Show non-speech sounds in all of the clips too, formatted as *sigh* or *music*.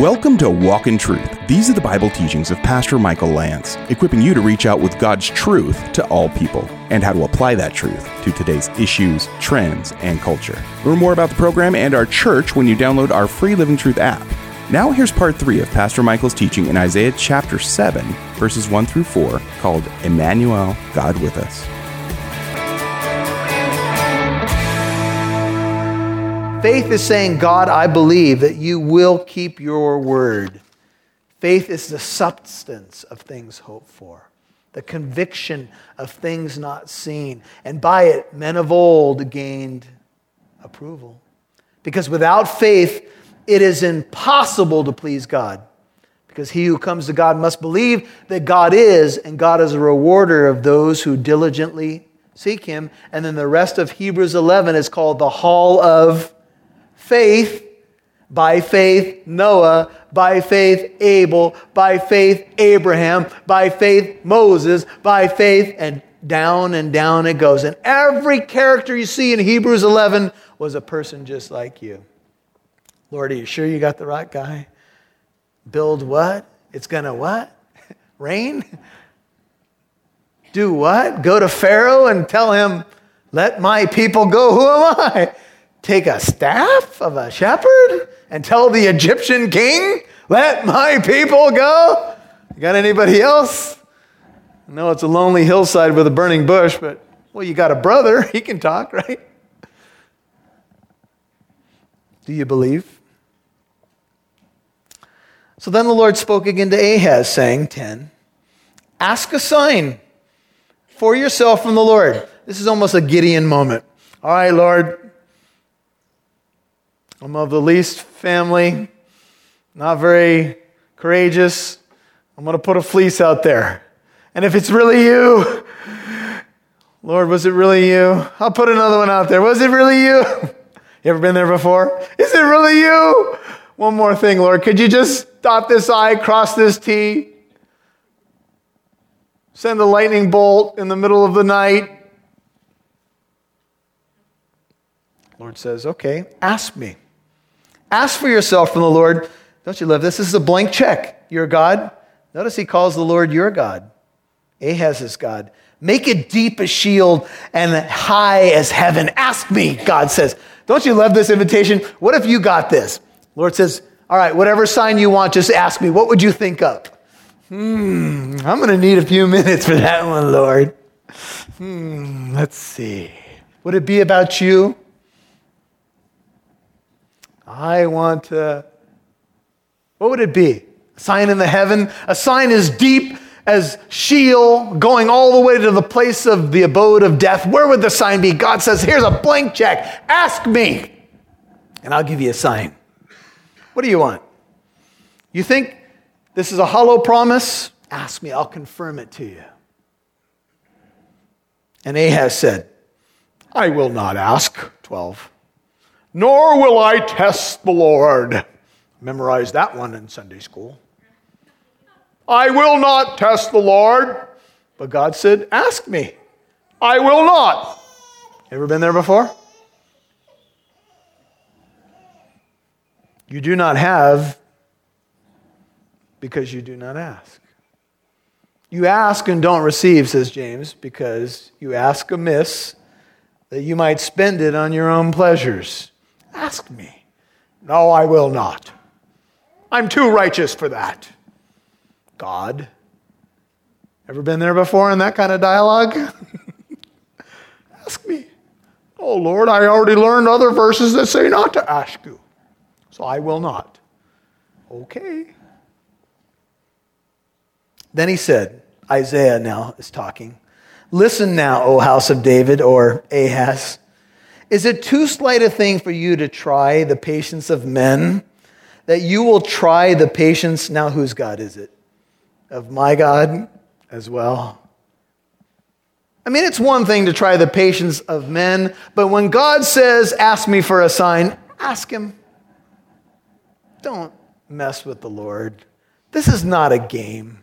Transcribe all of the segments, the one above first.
Welcome to Walk in Truth. These are the Bible teachings of Pastor Michael Lance, equipping you to reach out with God's truth to all people and how to apply that truth to today's issues, trends, and culture. Learn more about the program and our church when you download our free Living Truth app. Now, here's part three of Pastor Michael's teaching in Isaiah chapter 7, verses 1 through 4, called Emmanuel, God with Us. Faith is saying, God, I believe that you will keep your word. Faith is the substance of things hoped for, the conviction of things not seen. And by it, men of old gained approval. Because without faith, it is impossible to please God. Because he who comes to God must believe that God is, and God is a rewarder of those who diligently seek him. And then the rest of Hebrews 11 is called the Hall of faith, by faith, Noah, by faith, Abel, by faith, Abraham, by faith, Moses, by faith, and down and down it goes. And every character you see in Hebrews 11 was a person just like you. Lord, are you sure you got the right guy? Build what? It's going to what? *laughs* Rain? Do what? Go to Pharaoh and tell him, let my people go. Who am I? Take a staff of a shepherd and tell the Egyptian king, let my people go? You got anybody else? No, it's a lonely hillside with a burning bush, but well, you got a brother. *laughs* He can talk, right? Do you believe? So then the Lord spoke again to Ahaz, saying, 10, Ask a sign for yourself from the Lord. This is almost a Gideon moment. All right, Lord, I'm of the least family, not very courageous. I'm going to put a fleece out there. And if it's really you, Lord, was it really you? I'll put another one out there. Was it really you? *laughs* You ever been there before? Is it really you? One more thing, Lord. Could you just dot this I, cross this T? Send a lightning bolt in the middle of the night. Lord says, Okay, ask me. Ask for yourself from the Lord. Don't you love this? This is a blank check. Your God. Notice he calls the Lord your God. Ahaz is God. Make it deep as Sheol and high as heaven. Ask me, God says. Don't you love this invitation? What if you got this? Lord says, All right, whatever sign you want, just ask me. What would you think up? Hmm, I'm going to need a few *laughs* minutes for that one, Lord. Hmm, let's see. Would it be about you? I want to. What would it be? A sign in the heaven? A sign as deep as Sheol, going all the way to the place of the abode of death. Where would the sign be? God says, Here's a blank check. Ask me, and I'll give you a sign. What do you want? You think this is a hollow promise? Ask me, I'll confirm it to you. And Ahaz said, I will not ask. 12 nor will I test the Lord. Memorize that one in Sunday school. I will not test the Lord. But God said, Ask me. I will not. Ever been there before? You do not have because you do not ask. You ask and don't receive, says James, because you ask amiss that you might spend it on your own pleasures. Ask me. No, I will not. I'm too righteous for that. God. Ever been there before in that kind of dialogue? *laughs* ask me. Oh, Lord, I already learned other verses that say not to ask you. So I will not. Okay. Then he said, Isaiah now is talking. Listen now, O house of David, or Ahaz. Is it too slight a thing for you to try the patience of men? That you will try the patience, now whose God is it? Of my God as well. I mean, it's one thing to try the patience of men, but when God says, Ask me for a sign, ask Him. Don't mess with the Lord. This is not a game.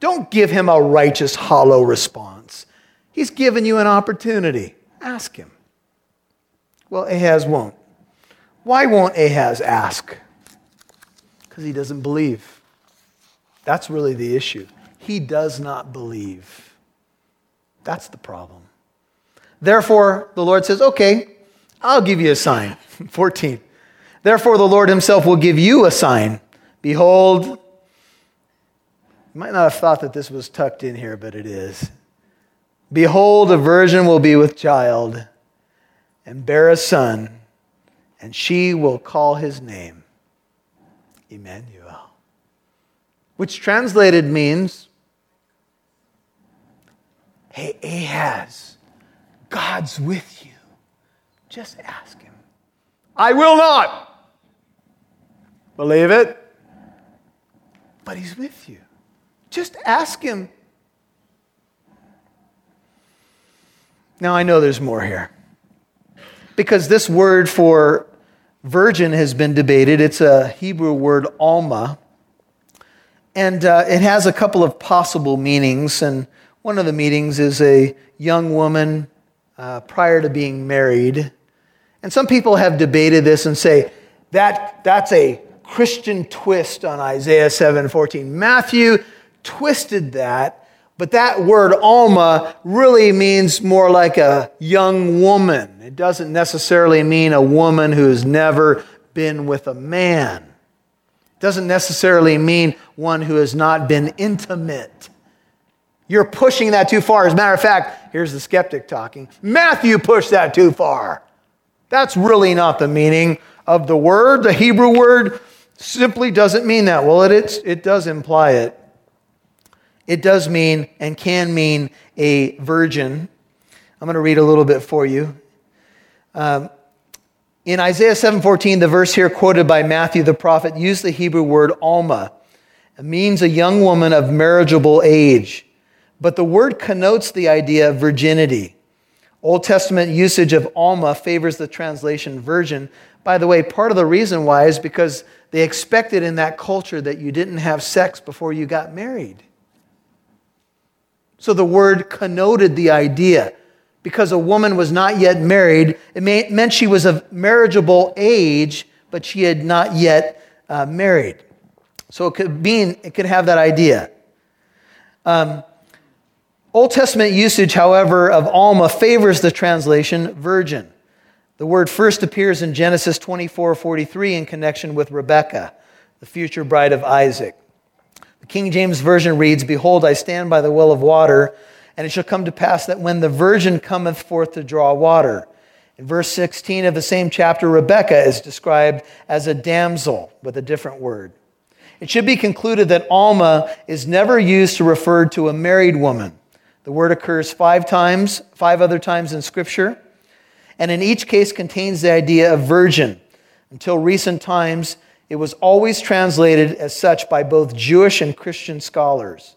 Don't give Him a righteous, hollow response. He's given you an opportunity. Ask Him. Well, Ahaz won't. Why won't Ahaz ask? Because he doesn't believe. That's really the issue. He does not believe. That's the problem. Therefore, the Lord says, Okay, I'll give you a sign. *laughs* 14. Therefore, the Lord himself will give you a sign. Behold, you might not have thought that this was tucked in here, but it is. Behold, a virgin will be with child and bear a son, and she will call his name Emmanuel, which translated means, Hey, Ahaz, God's with you. Just ask him. I will not. Believe it? But he's with you. Just ask him. Now, I know there's more here. Because this word for virgin has been debated. It's a Hebrew word, alma. And uh, it has a couple of possible meanings. And one of the meanings is a young woman uh, prior to being married. And some people have debated this and say that that's a Christian twist on Isaiah 7:14. Matthew twisted that, but that word alma really means more like a young woman. It doesn't necessarily mean a woman who's never been with a man. It doesn't necessarily mean one who has not been intimate. You're pushing that too far. As a matter of fact, here's the skeptic talking. Matthew pushed that too far. That's really not the meaning of the word. The Hebrew word simply doesn't mean that. Well, it, it does imply it. It does mean and can mean a virgin. I'm going to read a little bit for you. Um, in Isaiah 7:14, the verse here quoted by Matthew the prophet used the Hebrew word alma. It means a young woman of marriageable age but the word connotes the idea of virginity. Old Testament usage of Alma favors the translation virgin. By the way, part of the reason why is because they expected in that culture that you didn't have sex before you got married. So the word connoted the idea. Because a woman was not yet married, it meant she was of marriageable age, but she had not yet uh, married. So it could mean, it could have that idea. Um, Old Testament usage, however, of Alma favors the translation virgin. The word first appears in Genesis 24 43 in connection with Rebekah, the future bride of Isaac. The King James Version reads, Behold, I stand by the well of water, and it shall come to pass that when the virgin cometh forth to draw water. In verse 16 of the same chapter, Rebekah is described as a damsel with a different word. It should be concluded that Alma is never used to refer to a married woman. The word occurs five times, five other times in Scripture, and in each case contains the idea of virgin. Until recent times, it was always translated as such by both Jewish and Christian scholars.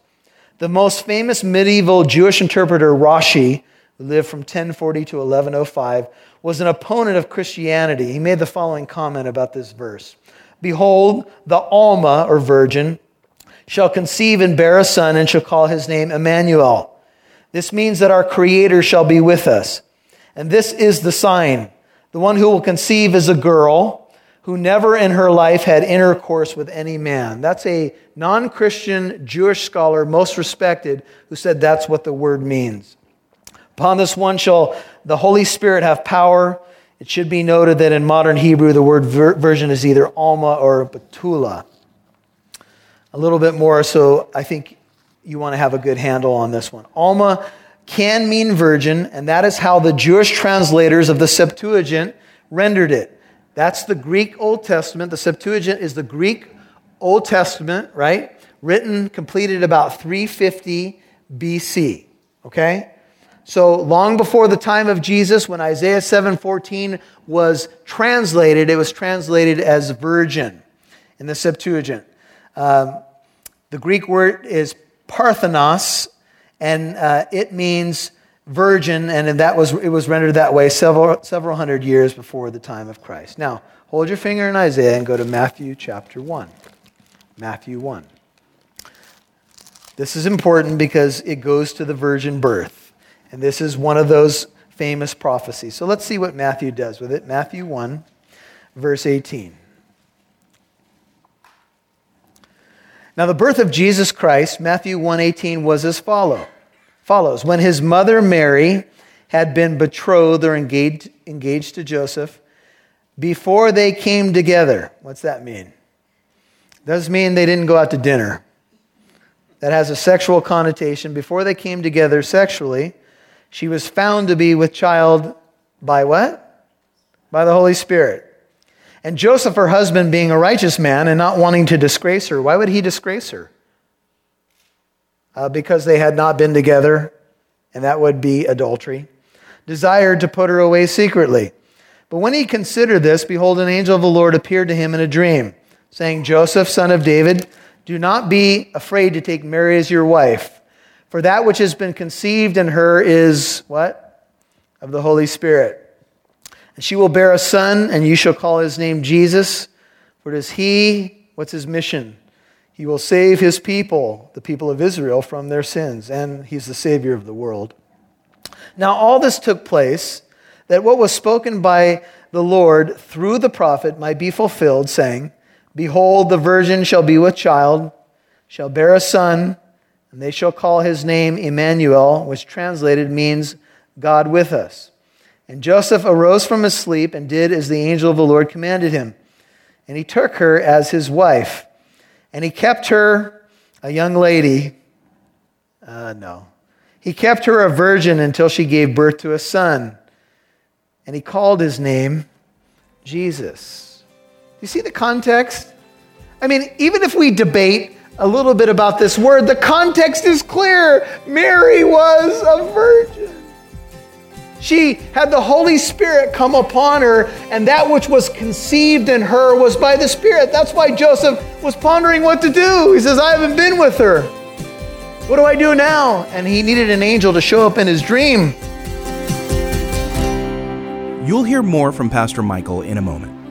The most famous medieval Jewish interpreter, Rashi, who lived from 1040 to 1105, was an opponent of Christianity. He made the following comment about this verse Behold, the Alma, or virgin, shall conceive and bear a son, and shall call his name Emmanuel this means that our Creator shall be with us. And this is the sign. The one who will conceive is a girl who never in her life had intercourse with any man. That's a non Christian Jewish scholar, most respected, who said that's what the word means. Upon this one shall the Holy Spirit have power. It should be noted that in modern Hebrew, the word ver- version is either Alma or Betula. A little bit more, so I think you want to have a good handle on this one. Alma can mean virgin, and that is how the Jewish translators of the Septuagint rendered it. That's the Greek Old Testament. The Septuagint is the Greek Old Testament, right? Written, completed about 350 BC. Okay? So long before the time of Jesus, when Isaiah 7:14 was translated, it was translated as virgin in the Septuagint. Um, the Greek word is Parthenos, and uh, it means virgin, and that was, it was rendered that way several, several hundred years before the time of Christ. Now, hold your finger in Isaiah and go to Matthew chapter 1. Matthew 1. This is important because it goes to the virgin birth. And this is one of those famous prophecies. So let's see what Matthew does with it. Matthew 1, verse 18. Now the birth of Jesus Christ, Matthew 1:18 was as follow, follows. When his mother Mary had been betrothed or engaged, engaged to Joseph, before they came together. What's that mean? Does mean they didn't go out to dinner. That has a sexual connotation. Before they came together sexually, she was found to be with child by what? By the Holy Spirit. And Joseph, her husband, being a righteous man and not wanting to disgrace her, why would he disgrace her? Uh, because they had not been together, and that would be adultery. Desired to put her away secretly. But when he considered this, behold, an angel of the Lord appeared to him in a dream, saying, Joseph, son of David, do not be afraid to take Mary as your wife, for that which has been conceived in her is what? Of the Holy Spirit. And she will bear a son, and you shall call his name Jesus, for it is he, what's his mission? He will save his people, the people of Israel, from their sins, and he's the Savior of the world. Now, all this took place that what was spoken by the Lord through the prophet might be fulfilled, saying, Behold, the virgin shall be with child, shall bear a son, and they shall call his name Emmanuel, which translated means God with us. And Joseph arose from his sleep and did as the angel of the Lord commanded him. And he took her as his wife. And he kept her a young lady. Uh, no. He kept her a virgin until she gave birth to a son. And he called his name Jesus. You see the context? I mean, even if we debate a little bit about this word, the context is clear. Mary was a virgin. She had the Holy Spirit come upon her, and that which was conceived in her was by the Spirit. That's why Joseph was pondering what to do. He says, I haven't been with her. What do I do now? And he needed an angel to show up in his dream. You'll hear more from Pastor Michael in a moment.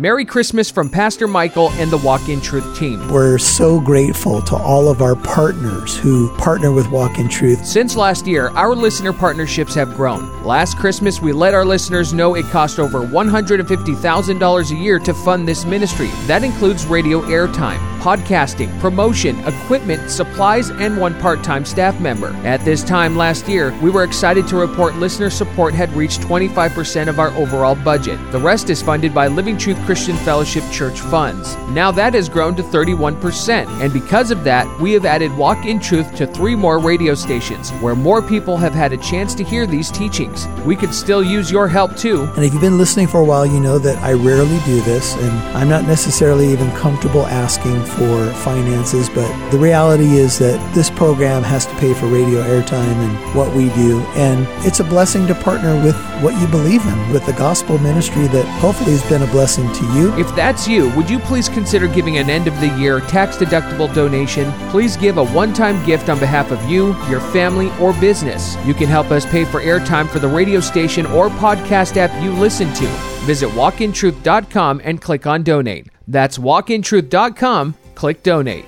Merry Christmas from Pastor Michael and the Walk in Truth team. We're so grateful to all of our partners who partner with Walk in Truth. Since last year, our listener partnerships have grown. Last Christmas, we let our listeners know it cost over $150,000 a year to fund this ministry. That includes radio airtime, podcasting, promotion, equipment, supplies, and one part time staff member. At this time last year, we were excited to report listener support had reached 25% of our overall budget. The rest is funded by Living Truth Christian Fellowship Church funds. Now that has grown to 31%, and because of that, we have added Walk in Truth to three more radio stations where more people have had a chance to hear these teachings. We could still use your help too. And if you've been listening for a while, you know that I rarely do this, and I'm not necessarily even comfortable asking for finances, but the reality is that this program has to pay for radio airtime and what we do, and it's a blessing to partner with what you believe in, with the gospel ministry that hopefully has been a blessing to you. If that's you, would you please consider giving an end of the year tax deductible donation? Please give a one time gift on behalf of you, your family, or business. You can help us pay for airtime for the radio station or podcast app you listen to. Visit walkintruth.com and click on donate. That's walkintruth.com, click donate.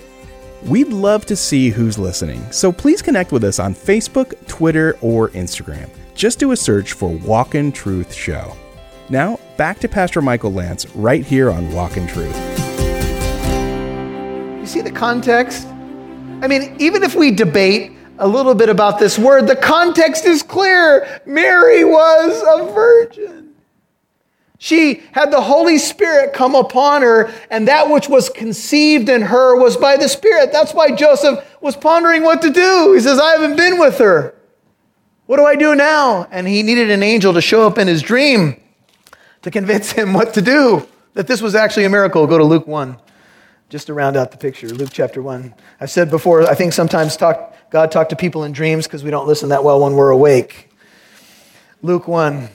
We'd love to see who's listening, so please connect with us on Facebook, Twitter, or Instagram. Just do a search for Walk in Truth Show. Now, back to Pastor Michael Lance right here on Walk in Truth. You see the context? I mean, even if we debate a little bit about this word, the context is clear. Mary was a virgin. She had the Holy Spirit come upon her, and that which was conceived in her was by the Spirit. That's why Joseph was pondering what to do. He says, I haven't been with her. What do I do now? And he needed an angel to show up in his dream to convince him what to do, that this was actually a miracle. Go to Luke 1, just to round out the picture. Luke chapter 1. I've said before, I think sometimes talk, God talked to people in dreams because we don't listen that well when we're awake. Luke 1,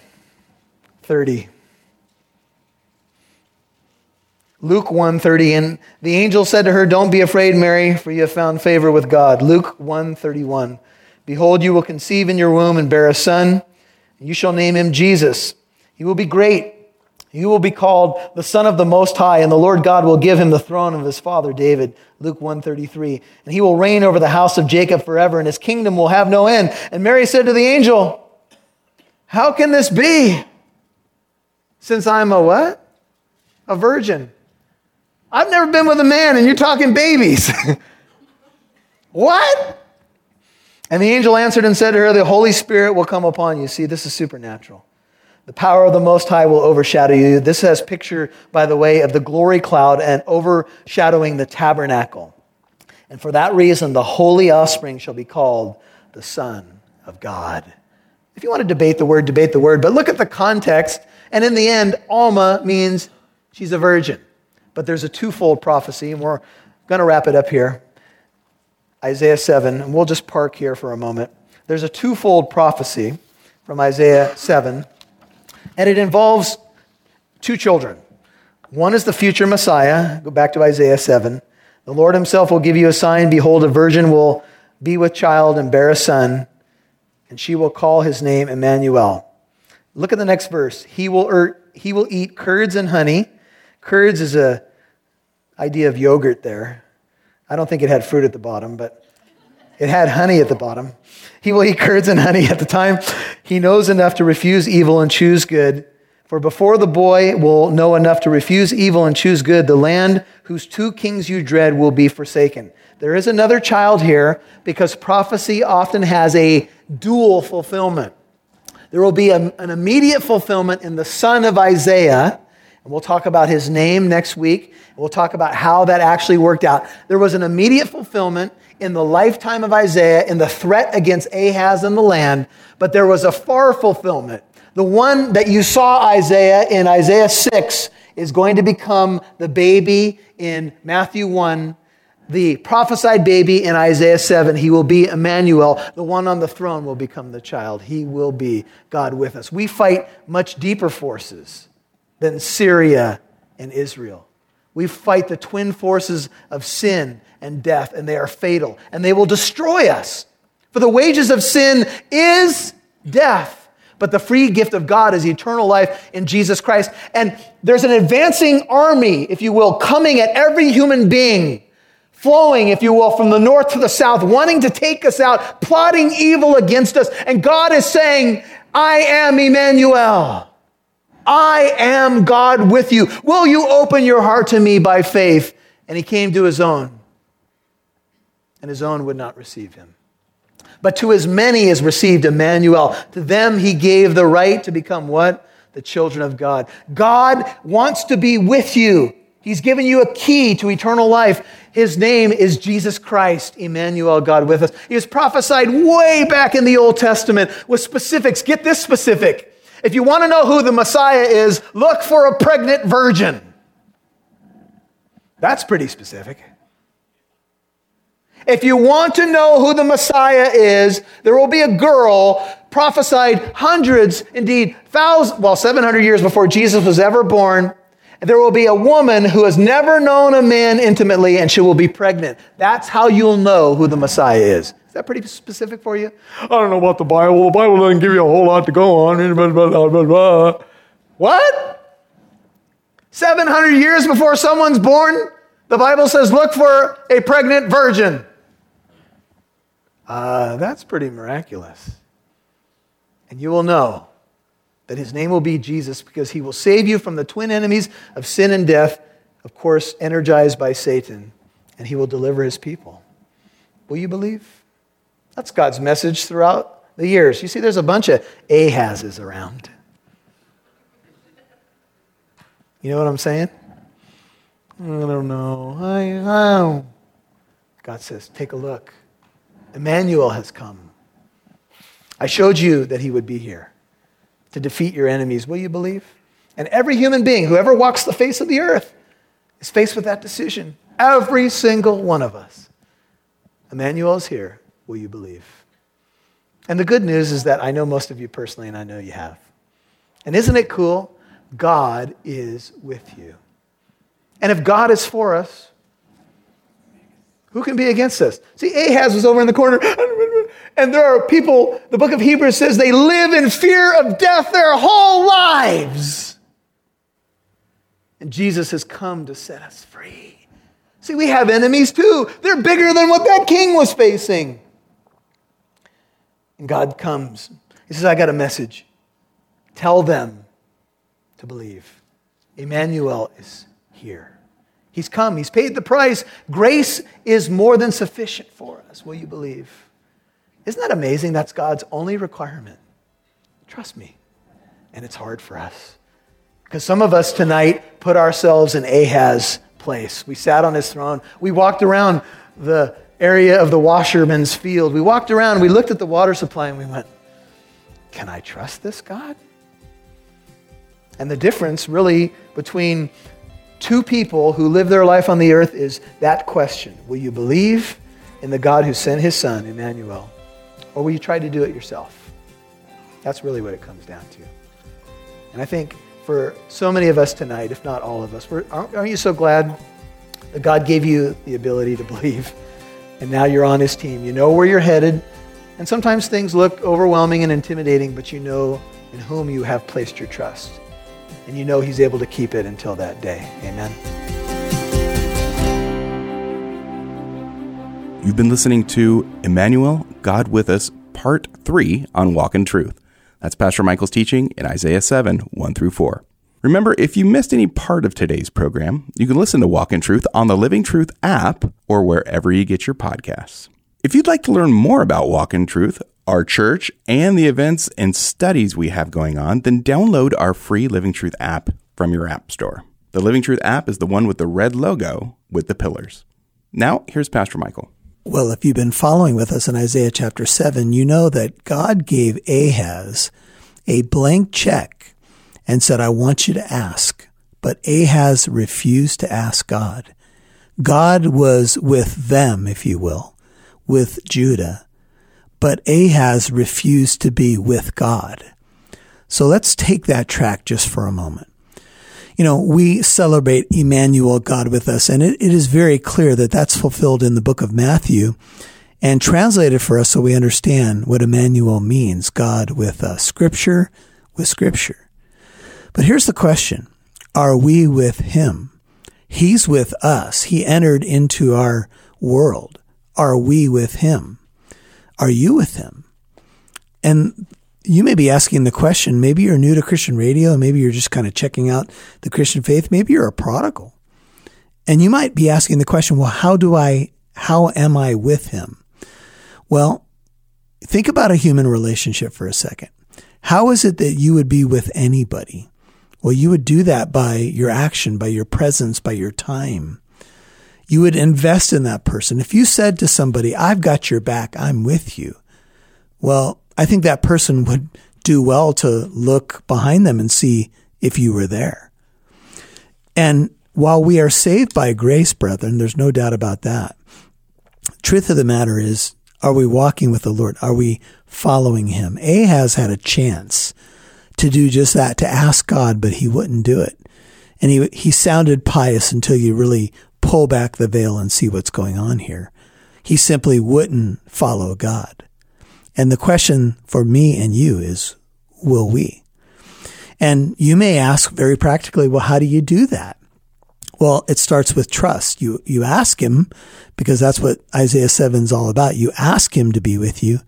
30. Luke 1:30 and the angel said to her don't be afraid Mary for you have found favor with God. Luke 1:31 Behold you will conceive in your womb and bear a son and you shall name him Jesus. He will be great. He will be called the son of the most high and the Lord God will give him the throne of his father David. Luke 1:33 And he will reign over the house of Jacob forever and his kingdom will have no end. And Mary said to the angel, How can this be? Since I'm a what? A virgin. I've never been with a man, and you're talking babies. *laughs* what? And the angel answered and said to her, The Holy Spirit will come upon you. See, this is supernatural. The power of the Most High will overshadow you. This has picture, by the way, of the glory cloud and overshadowing the tabernacle. And for that reason, the holy offspring shall be called the Son of God. If you want to debate the word, debate the word, but look at the context. And in the end, Alma means she's a virgin. But there's a twofold prophecy, and we're going to wrap it up here. Isaiah 7, and we'll just park here for a moment. There's a twofold prophecy from Isaiah 7, and it involves two children. One is the future Messiah. Go back to Isaiah 7. The Lord himself will give you a sign. Behold, a virgin will be with child and bear a son, and she will call his name Emmanuel. Look at the next verse. He will, er, he will eat curds and honey. Curds is a idea of yogurt there. I don't think it had fruit at the bottom, but it had honey at the bottom. He will eat curds and honey at the time. He knows enough to refuse evil and choose good. For before the boy will know enough to refuse evil and choose good, the land whose two kings you dread will be forsaken. There is another child here because prophecy often has a dual fulfillment. There will be a, an immediate fulfillment in the son of Isaiah, and we'll talk about his name next week. We'll talk about how that actually worked out. There was an immediate fulfillment in the lifetime of Isaiah in the threat against Ahaz and the land, but there was a far fulfillment. The one that you saw Isaiah in Isaiah 6 is going to become the baby in Matthew 1 the prophesied baby in Isaiah 7, he will be Emmanuel. The one on the throne will become the child. He will be God with us. We fight much deeper forces than Syria and Israel. We fight the twin forces of sin and death, and they are fatal, and they will destroy us. For the wages of sin is death, but the free gift of God is eternal life in Jesus Christ. And there's an advancing army, if you will, coming at every human being flowing, if you will, from the north to the south, wanting to take us out, plotting evil against us. And God is saying, I am Emmanuel. I am God with you. Will you open your heart to me by faith? And he came to his own, and his own would not receive him. But to as many as received Emmanuel, to them he gave the right to become what? The children of God. God wants to be with you. He's given you a key to eternal life. His name is Jesus Christ, Emmanuel, God with us. He was prophesied way back in the Old Testament with specifics. Get this specific. If you want to know who the Messiah is, look for a pregnant virgin. That's pretty specific. If you want to know who the Messiah is, there will be a girl prophesied hundreds, indeed thousands, well, 700 years before Jesus was ever born. There will be a woman who has never known a man intimately and she will be pregnant. That's how you'll know who the Messiah is that pretty specific for you? I don't know about the Bible. The Bible doesn't give you a whole lot to go on. What? 700 years before someone's born, the Bible says, look for a pregnant virgin. Uh, that's pretty miraculous. And you will know that his name will be Jesus because he will save you from the twin enemies of sin and death, of course, energized by Satan, and he will deliver his people. Will you believe? That's God's message throughout the years. You see, there's a bunch of Ahazes around. You know what I'm saying? I don't know. I, I God says, take a look. Emmanuel has come. I showed you that he would be here to defeat your enemies. Will you believe? And every human being, whoever walks the face of the earth, is faced with that decision. Every single one of us. Emmanuel is here will you believe? And the good news is that I know most of you personally, and I know you have. And isn't it cool? God is with you. And if God is for us, who can be against us? See, Ahaz was over in the corner, and there are people, the book of Hebrews says they live in fear of death their whole lives. And Jesus has come to set us free. See, we have enemies too. They're bigger than what that king was facing. And God comes. He says, I got a message. Tell them to believe. Emmanuel is here. He's come, He's paid the price. Grace is more than sufficient for us. Will you believe? Isn't that amazing? That's God's only requirement. Trust me. And it's hard for us. Because some of us tonight put ourselves in Ahaz's place. We sat on his throne. We walked around the area of the washerman's field. We walked around, we looked at the water supply, and we went, Can I trust this God? And the difference, really, between two people who live their life on the earth is that question Will you believe in the God who sent his son, Emmanuel? Or will you try to do it yourself? That's really what it comes down to. And I think for so many of us tonight, if not all of us, aren't, aren't you so glad that God gave you the ability to believe? And now you're on his team. You know where you're headed. And sometimes things look overwhelming and intimidating, but you know in whom you have placed your trust and you know He's able to keep it until that day. Amen. You've been listening to Emmanuel, God with Us, Part 3 on Walk in Truth. That's Pastor Michael's teaching in Isaiah 7 1 through 4. Remember, if you missed any part of today's program, you can listen to Walk in Truth on the Living Truth app or wherever you get your podcasts. If you'd like to learn more about Walk in Truth, our church, and the events and studies we have going on, then download our free Living Truth app from your app store. The Living Truth app is the one with the red logo with the pillars. Now, here's Pastor Michael. Well, if you've been following with us in Isaiah chapter 7, you know that God gave Ahaz a blank check and said, I want you to ask. But Ahaz refused to ask God. God was with them, if you will, with Judah but Ahaz refused to be with God. So let's take that track just for a moment. You know, we celebrate Emmanuel, God with us, and it, it is very clear that that's fulfilled in the book of Matthew and translated for us so we understand what Emmanuel means God with us, Scripture with Scripture. But here's the question Are we with Him? He's with us. He entered into our world. Are we with Him? Are you with him? And you may be asking the question, maybe you're new to Christian radio, maybe you're just kind of checking out the Christian faith, maybe you're a prodigal. And you might be asking the question, well, how do I, how am I with him? Well, think about a human relationship for a second. How is it that you would be with anybody? Well, you would do that by your action, by your presence, by your time you would invest in that person. If you said to somebody, I've got your back, I'm with you, well, I think that person would do well to look behind them and see if you were there. And while we are saved by grace, brethren, there's no doubt about that. Truth of the matter is, are we walking with the Lord? Are we following him? Ahaz had a chance to do just that, to ask God, but he wouldn't do it. And he, he sounded pious until you really pull back the veil and see what's going on here. He simply wouldn't follow God. And the question for me and you is, will we? And you may ask very practically, well, how do you do that? Well, it starts with trust. You, you ask him because that's what Isaiah 7 is all about. You ask him to be with you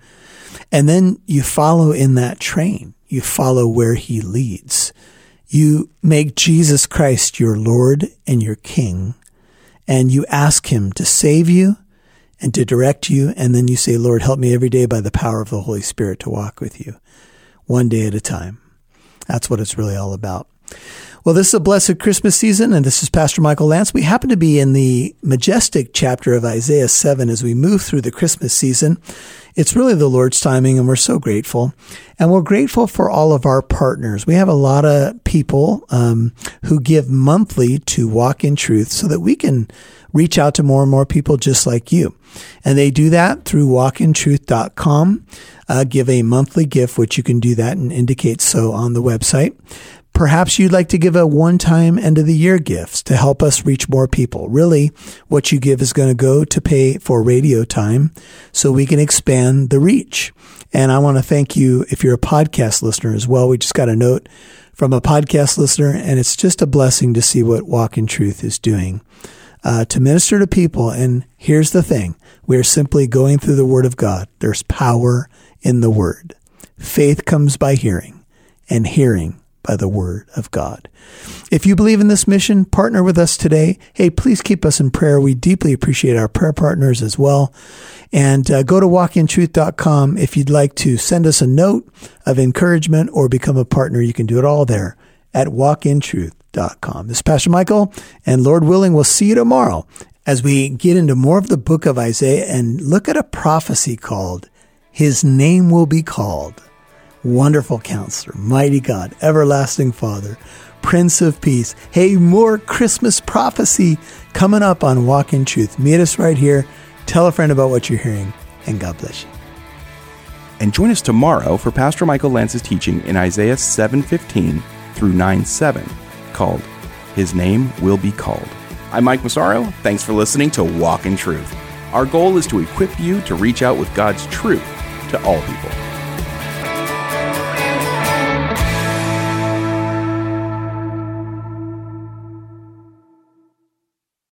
and then you follow in that train. You follow where he leads. You make Jesus Christ your Lord and your King and you ask Him to save you and to direct you. And then you say, Lord, help me every day by the power of the Holy Spirit to walk with you one day at a time. That's what it's really all about. Well, this is a blessed Christmas season, and this is Pastor Michael Lance. We happen to be in the majestic chapter of Isaiah 7 as we move through the Christmas season. It's really the Lord's timing, and we're so grateful. And we're grateful for all of our partners. We have a lot of people um, who give monthly to Walk in Truth so that we can reach out to more and more people just like you. And they do that through walkintruth.com. Uh, give a monthly gift, which you can do that and indicate so on the website. Perhaps you'd like to give a one time end of the year gift to help us reach more people. Really, what you give is going to go to pay for radio time so we can expand the reach. And I want to thank you if you're a podcast listener as well. We just got a note from a podcast listener, and it's just a blessing to see what Walk in Truth is doing uh, to minister to people. And here's the thing we are simply going through the Word of God. There's power in the Word. Faith comes by hearing, and hearing by the Word of God. If you believe in this mission, partner with us today. Hey, please keep us in prayer. We deeply appreciate our prayer partners as well. And uh, go to walkintruth.com if you'd like to send us a note of encouragement or become a partner. You can do it all there at walkintruth.com. This is Pastor Michael, and Lord willing, we'll see you tomorrow as we get into more of the book of Isaiah and look at a prophecy called His Name Will Be Called. Wonderful counselor, mighty God, everlasting Father, Prince of Peace. Hey, more Christmas prophecy coming up on Walk in Truth. Meet us right here. Tell a friend about what you're hearing, and God bless you. And join us tomorrow for Pastor Michael Lance's teaching in Isaiah 7:15 through 9:7, called "His Name Will Be Called." I'm Mike Massaro. Thanks for listening to Walk in Truth. Our goal is to equip you to reach out with God's truth to all people.